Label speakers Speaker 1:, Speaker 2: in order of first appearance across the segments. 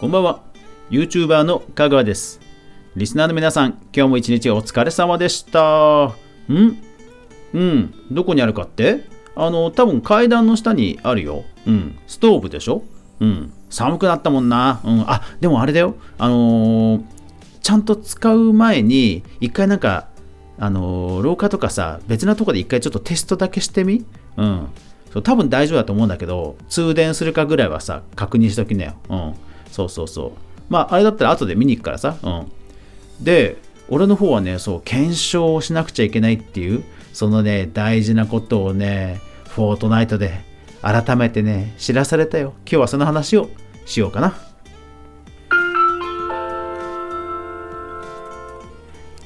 Speaker 1: こんばんは。YouTuber の香川です。リスナーの皆さん今日も一日お疲れ様でした。ん？うん。どこにあるかって？あの多分階段の下にあるよ。うん。ストーブでしょ？うん。寒くなったもんな。うん。あでもあれだよ。あのー、ちゃんと使う前に一回なんかあのー、廊下とかさ別なとこで一回ちょっとテストだけしてみ？うん。そう多分大丈夫だと思うんだけど通電するかぐらいはさ確認しときなよ。うん。そうそうそう。まああれだったら後で見に行くからさ。うん。で俺の方はねそう検証をしなくちゃいけないっていうそのね大事なことをねフォートナイトで改めてね知らされたよ。今日はその話をしようかな。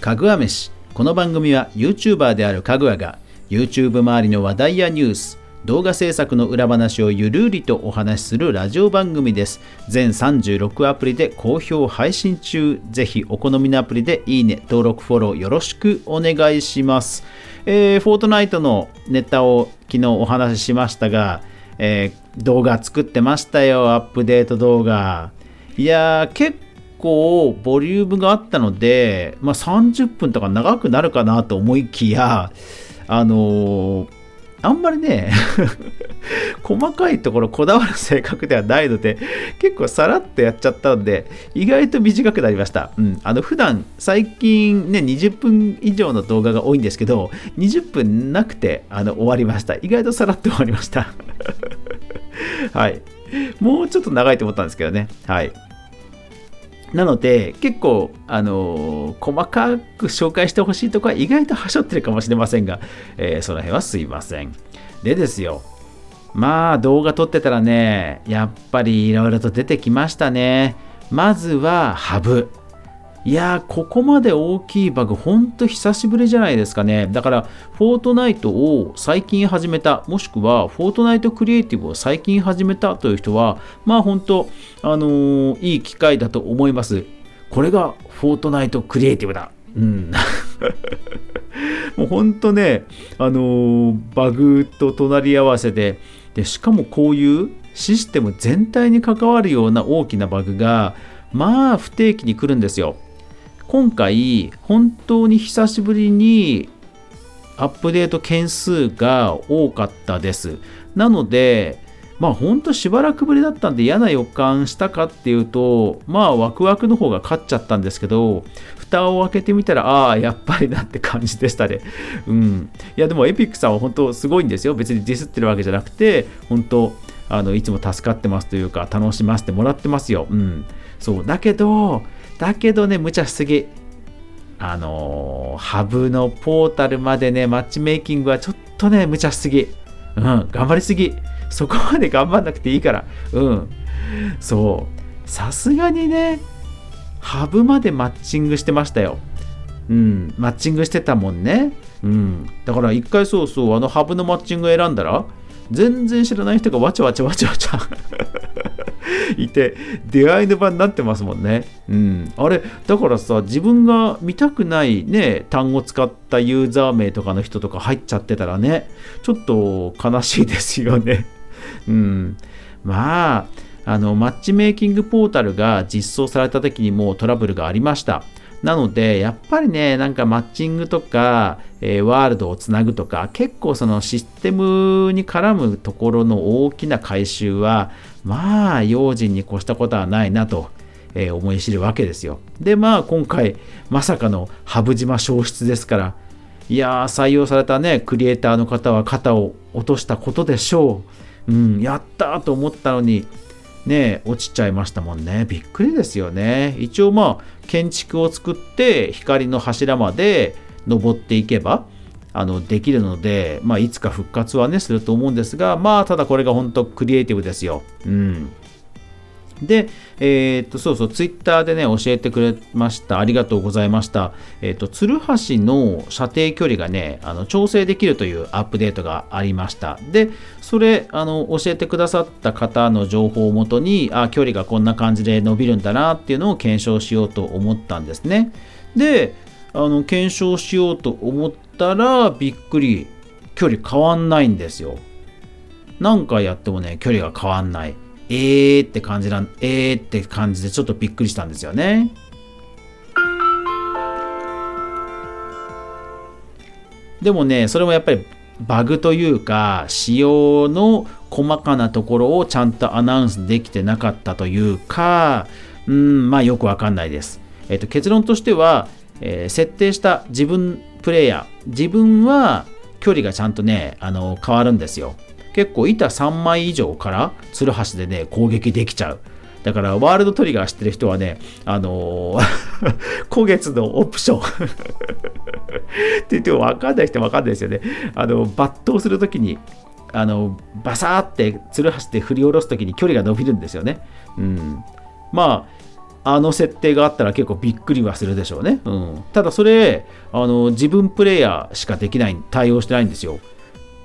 Speaker 1: かぐわ飯。この番組は YouTuber であるかぐわが YouTube 周りの話題やニュース動画制作の裏話をゆるりとお話しするラジオ番組です。全36アプリで好評配信中。ぜひお好みのアプリでいいね、登録、フォローよろしくお願いします。えー、フォートナイトのネタを昨日お話ししましたが、えー、動画作ってましたよ、アップデート動画。いやー、結構ボリュームがあったので、まあ、30分とか長くなるかなと思いきや、あのーあんまりね 細かいところこだわる性格ではないので、結構さらっとやっちゃったので、意外と短くなりました。うん。あの、普段、最近ね、20分以上の動画が多いんですけど、20分なくて、あの、終わりました。意外とさらっと終わりました。はい。もうちょっと長いと思ったんですけどね。はい。なので、結構、あのー、細かく紹介してほしいとこは意外とはしょってるかもしれませんが、えー、その辺はすいません。でですよ、まあ動画撮ってたらね、やっぱりいろいろと出てきましたね。まずはハブ。いやー、ここまで大きいバグ、ほんと久しぶりじゃないですかね。だから、フォートナイトを最近始めた、もしくは、フォートナイトクリエイティブを最近始めたという人は、まあ本当、あのー、いい機会だと思います。これがフォートナイトクリエイティブだ。うん。もう本当ね、あのー、バグと隣り合わせで、で、しかもこういうシステム全体に関わるような大きなバグが、まあ不定期に来るんですよ。今回本当に久しぶりにアップデート件数が多かったです。なので、まあ本当しばらくぶりだったんで嫌な予感したかっていうと、まあワクワクの方が勝っちゃったんですけど、蓋を開けてみたら、ああ、やっぱりなって感じでしたね。うん。いやでもエピックさんは本当すごいんですよ。別にディスってるわけじゃなくて、本当、あのいつも助かってますというか、楽しませてもらってますよ。うん。そう。だけど、だけどね、無茶しすぎ。あのー、ハブのポータルまでね、マッチメイキングはちょっとね、無茶しすぎ。うん、頑張りすぎ。そこまで頑張んなくていいから。うん。そう。さすがにね、ハブまでマッチングしてましたよ。うん、マッチングしてたもんね。うん。だから一回そうそう、あのハブのマッチング選んだら、全然知らない人がわちゃわちゃわちゃわちゃ いて出会いの場になってますもんね。うん。あれ、だからさ、自分が見たくないね、単語使ったユーザー名とかの人とか入っちゃってたらね、ちょっと悲しいですよね。うん。まあ、あの、マッチメイキングポータルが実装された時にもうトラブルがありました。なので、やっぱりね、なんかマッチングとか、えー、ワールドをつなぐとか、結構そのシステムに絡むところの大きな改修は、まあ、用心に越したことはないなと。えー、思い知るわけですよ。で、まあ、今回、まさかの羽生島消失ですから、いやー、採用されたね、クリエイターの方は肩を落としたことでしょう。うん、やったと思ったのに、ね、落ちちゃいましたもんね。びっくりですよね。一応まあ、建築を作って光の柱まで登っていけば、あのできるので、まあ、いつか復活はねすると思うんですがまあただこれが本当クリエイティブですよ。うんで、えー、っと、そうそう、ツイッターでね、教えてくれました。ありがとうございました。えー、っと、鶴橋の射程距離がね、あの調整できるというアップデートがありました。で、それ、あの、教えてくださった方の情報をもとに、あ、距離がこんな感じで伸びるんだなっていうのを検証しようと思ったんですね。で、あの、検証しようと思ったら、びっくり、距離変わんないんですよ。何回やってもね、距離が変わんない。えーって感じなん、えーって感じでちょっとびっくりしたんですよね。でもね、それもやっぱりバグというか、仕様の細かなところをちゃんとアナウンスできてなかったというか、うん、まあよくわかんないです。えっ、と、結論としては、えー、設定した自分プレイヤー、自分は距離がちゃんとね、あの、変わるんですよ。結構板3枚以上からツルハシでね、攻撃できちゃう。だからワールドトリガー知ってる人はね、あのー、古月のオプション って言っても分かんない人は分かんないですよね。あの、抜刀するときに、あの、バサーってツルハシで振り下ろすときに距離が伸びるんですよね。うん。まあ、あの設定があったら結構びっくりはするでしょうね。うん、ただそれあの、自分プレイヤーしかできない、対応してないんですよ。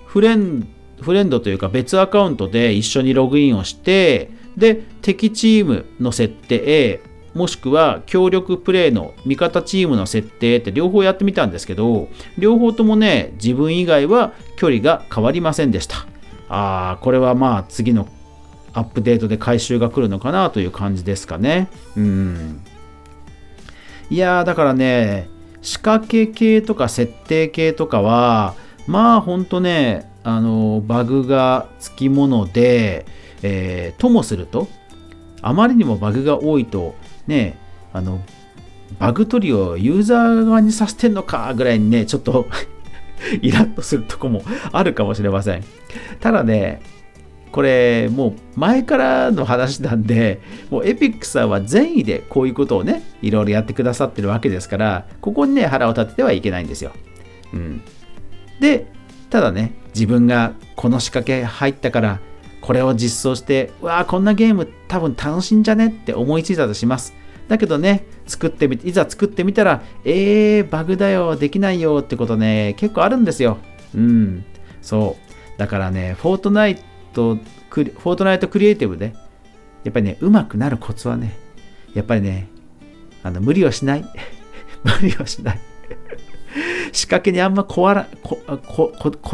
Speaker 1: フレンフレンドというか別アカウントで一緒にログインをして、で、敵チームの設定、もしくは協力プレイの味方チームの設定って両方やってみたんですけど、両方ともね、自分以外は距離が変わりませんでした。ああ、これはまあ次のアップデートで回収が来るのかなという感じですかね。うん。いやー、だからね、仕掛け系とか設定系とかは、まあほんとね、あのバグがつきもので、えー、ともするとあまりにもバグが多いとねあのバグ取りをユーザー側にさせてんのかぐらいにねちょっと イラッとするとこもあるかもしれませんただねこれもう前からの話なんでもうエピックさんは善意でこういうことをねいろいろやってくださってるわけですからここにね腹を立ててはいけないんですよ、うん、でただね自分がこの仕掛け入ったからこれを実装してうわーこんなゲーム多分楽しいんじゃねって思いついたとします。だけどね作ってみていざ作ってみたらえーバグだよできないよってことね結構あるんですよ。うん。そう。だからねフォートナイフォートナイトクリエイティブでやっぱりねうまくなるコツはねやっぱりねあの無理をしない 無理をしない 仕掛けにあんまこわら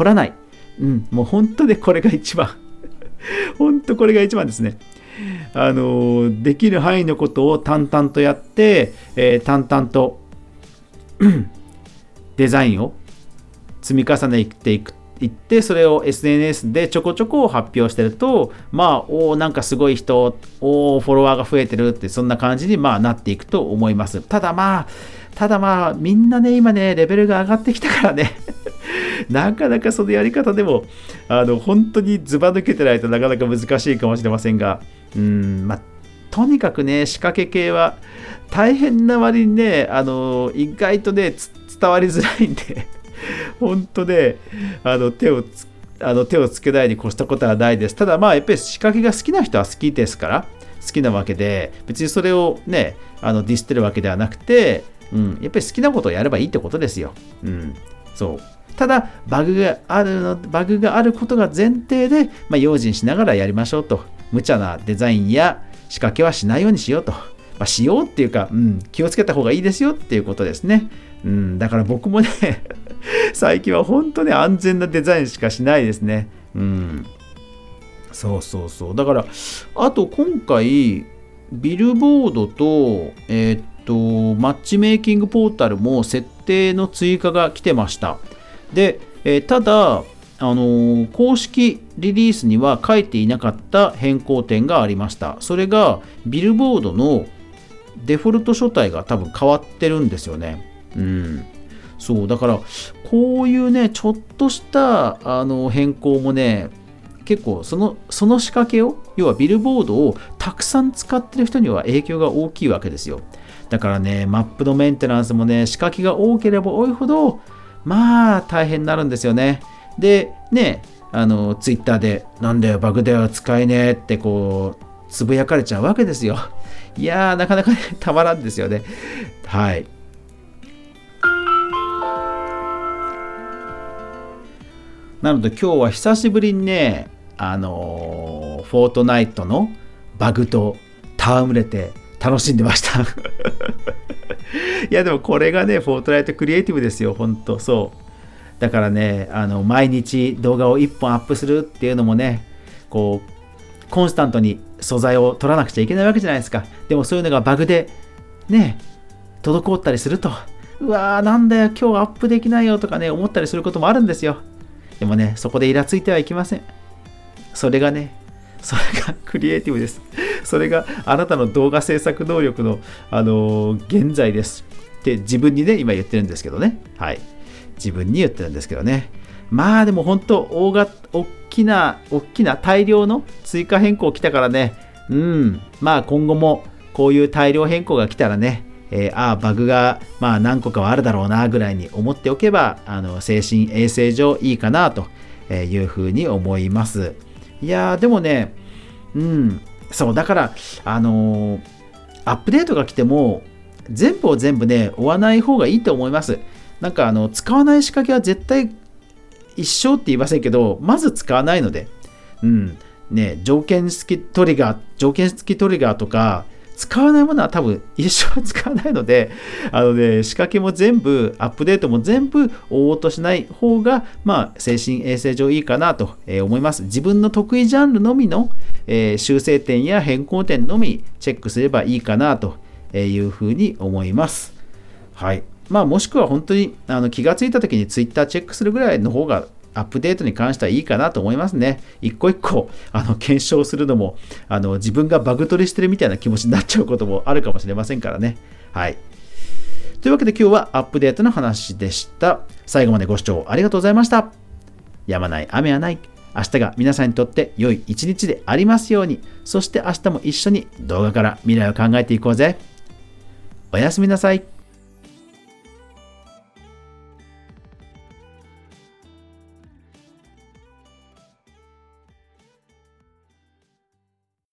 Speaker 1: らないうん、もう本当でこれが一番。本当これが一番ですね。あのできる範囲のことを淡々とやって、えー、淡々とデザインを積み重ねていくいってそれを SNS でちょこちょこ発表してるとまあおなんかすごい人おフォロワーが増えてるってそんな感じにまあなっていくと思います。ただまあただまあみんなね今ねレベルが上がってきたからね。なかなかそのやり方でも、あの、本当にずば抜けてないとなかなか難しいかもしれませんが、うん、まあ、とにかくね、仕掛け系は大変な割にね、あの、意外とね、伝わりづらいんで、本当ね、あの、手をつあの手をつけないに越したことはないです。ただまあやっぱり仕掛けが好きな人は好きですから好きなわけで別にそれをねあのディスってるわけではなくて、うん、やっぱり好きなことをやればいいってことですよ。うん、そうただ、バグがあるの、バグがあることが前提で、まあ、用心しながらやりましょうと。無茶なデザインや仕掛けはしないようにしようと。まあ、しようっていうか、うん、気をつけた方がいいですよっていうことですね。うん、だから僕もね 最近は本当に安全なデザインしかしないですね。うん。そうそうそう。だから、あと今回、ビルボードと、えー、っと、マッチメイキングポータルも設定の追加が来てました。で、えー、ただ、あのー、公式リリースには書いていなかった変更点がありました。それが、ビルボードのデフォルト書体が多分変わってるんですよね。うん。そう、だから、こういうね、ちょっとしたあの変更もね、結構そのその仕掛けを要はビルボードをたくさん使ってる人には影響が大きいわけですよだからねマップのメンテナンスもね仕掛けが多ければ多いほどまあ大変になるんですよね。で、ね、あの、ツイッターで、なんだよ、バグだよ、使えねえってこう、つぶやかれちゃうわけですよ。いやー、なかなか、ね、たまらんですよね。はい。なので今日は久しぶりにね、あのー、フォートナイトのバグと戯れて楽しんでました いやでもこれがね、フォートナイトクリエイティブですよ、ほんと。そう。だからね、あの、毎日動画を1本アップするっていうのもね、こう、コンスタントに素材を取らなくちゃいけないわけじゃないですか。でもそういうのがバグで、ね、滞ったりすると、うわーなんだよ、今日アップできないよとかね、思ったりすることもあるんですよ。でもね、そこでイラついてはいけません。それがね、それが クリエイティブです。それがあなたの動画制作能力の、あのー、現在です。って自分にね、今言ってるんですけどね。はい。自分に言ってるんですけどね。まあでも本当、大が、大きな、大きな大量の追加変更来たからね。うん。まあ今後もこういう大量変更が来たらね、えー、ああ、バグがまあ何個かはあるだろうなぐらいに思っておけば、あの精神衛生上いいかなというふうに思います。いやー、でもね、うん、そう、だから、あのー、アップデートが来ても、全部を全部ね、追わない方がいいと思います。なんか、あの、使わない仕掛けは絶対一生って言いませんけど、まず使わないので、うん、ね、条件付きトリガー、条件付きトリガーとか、使わないものは多分一生使わないので、あのね、仕掛けも全部、アップデートも全部追おうとしない方が、まあ、精神衛生上いいかなと思います。自分の得意ジャンルのみの、えー、修正点や変更点のみチェックすればいいかなというふうに思います。はい。まあ、もしくは本当にあの気がついた時に Twitter チェックするぐらいの方がアップデートに関してはいいかなと思いますね。一個一個あの検証するのもあの自分がバグ取りしてるみたいな気持ちになっちゃうこともあるかもしれませんからね。はい。というわけで今日はアップデートの話でした。最後までご視聴ありがとうございました。やまない雨はない。明日が皆さんにとって良い一日でありますように。そして明日も一緒に動画から未来を考えていこうぜ。おやすみなさい。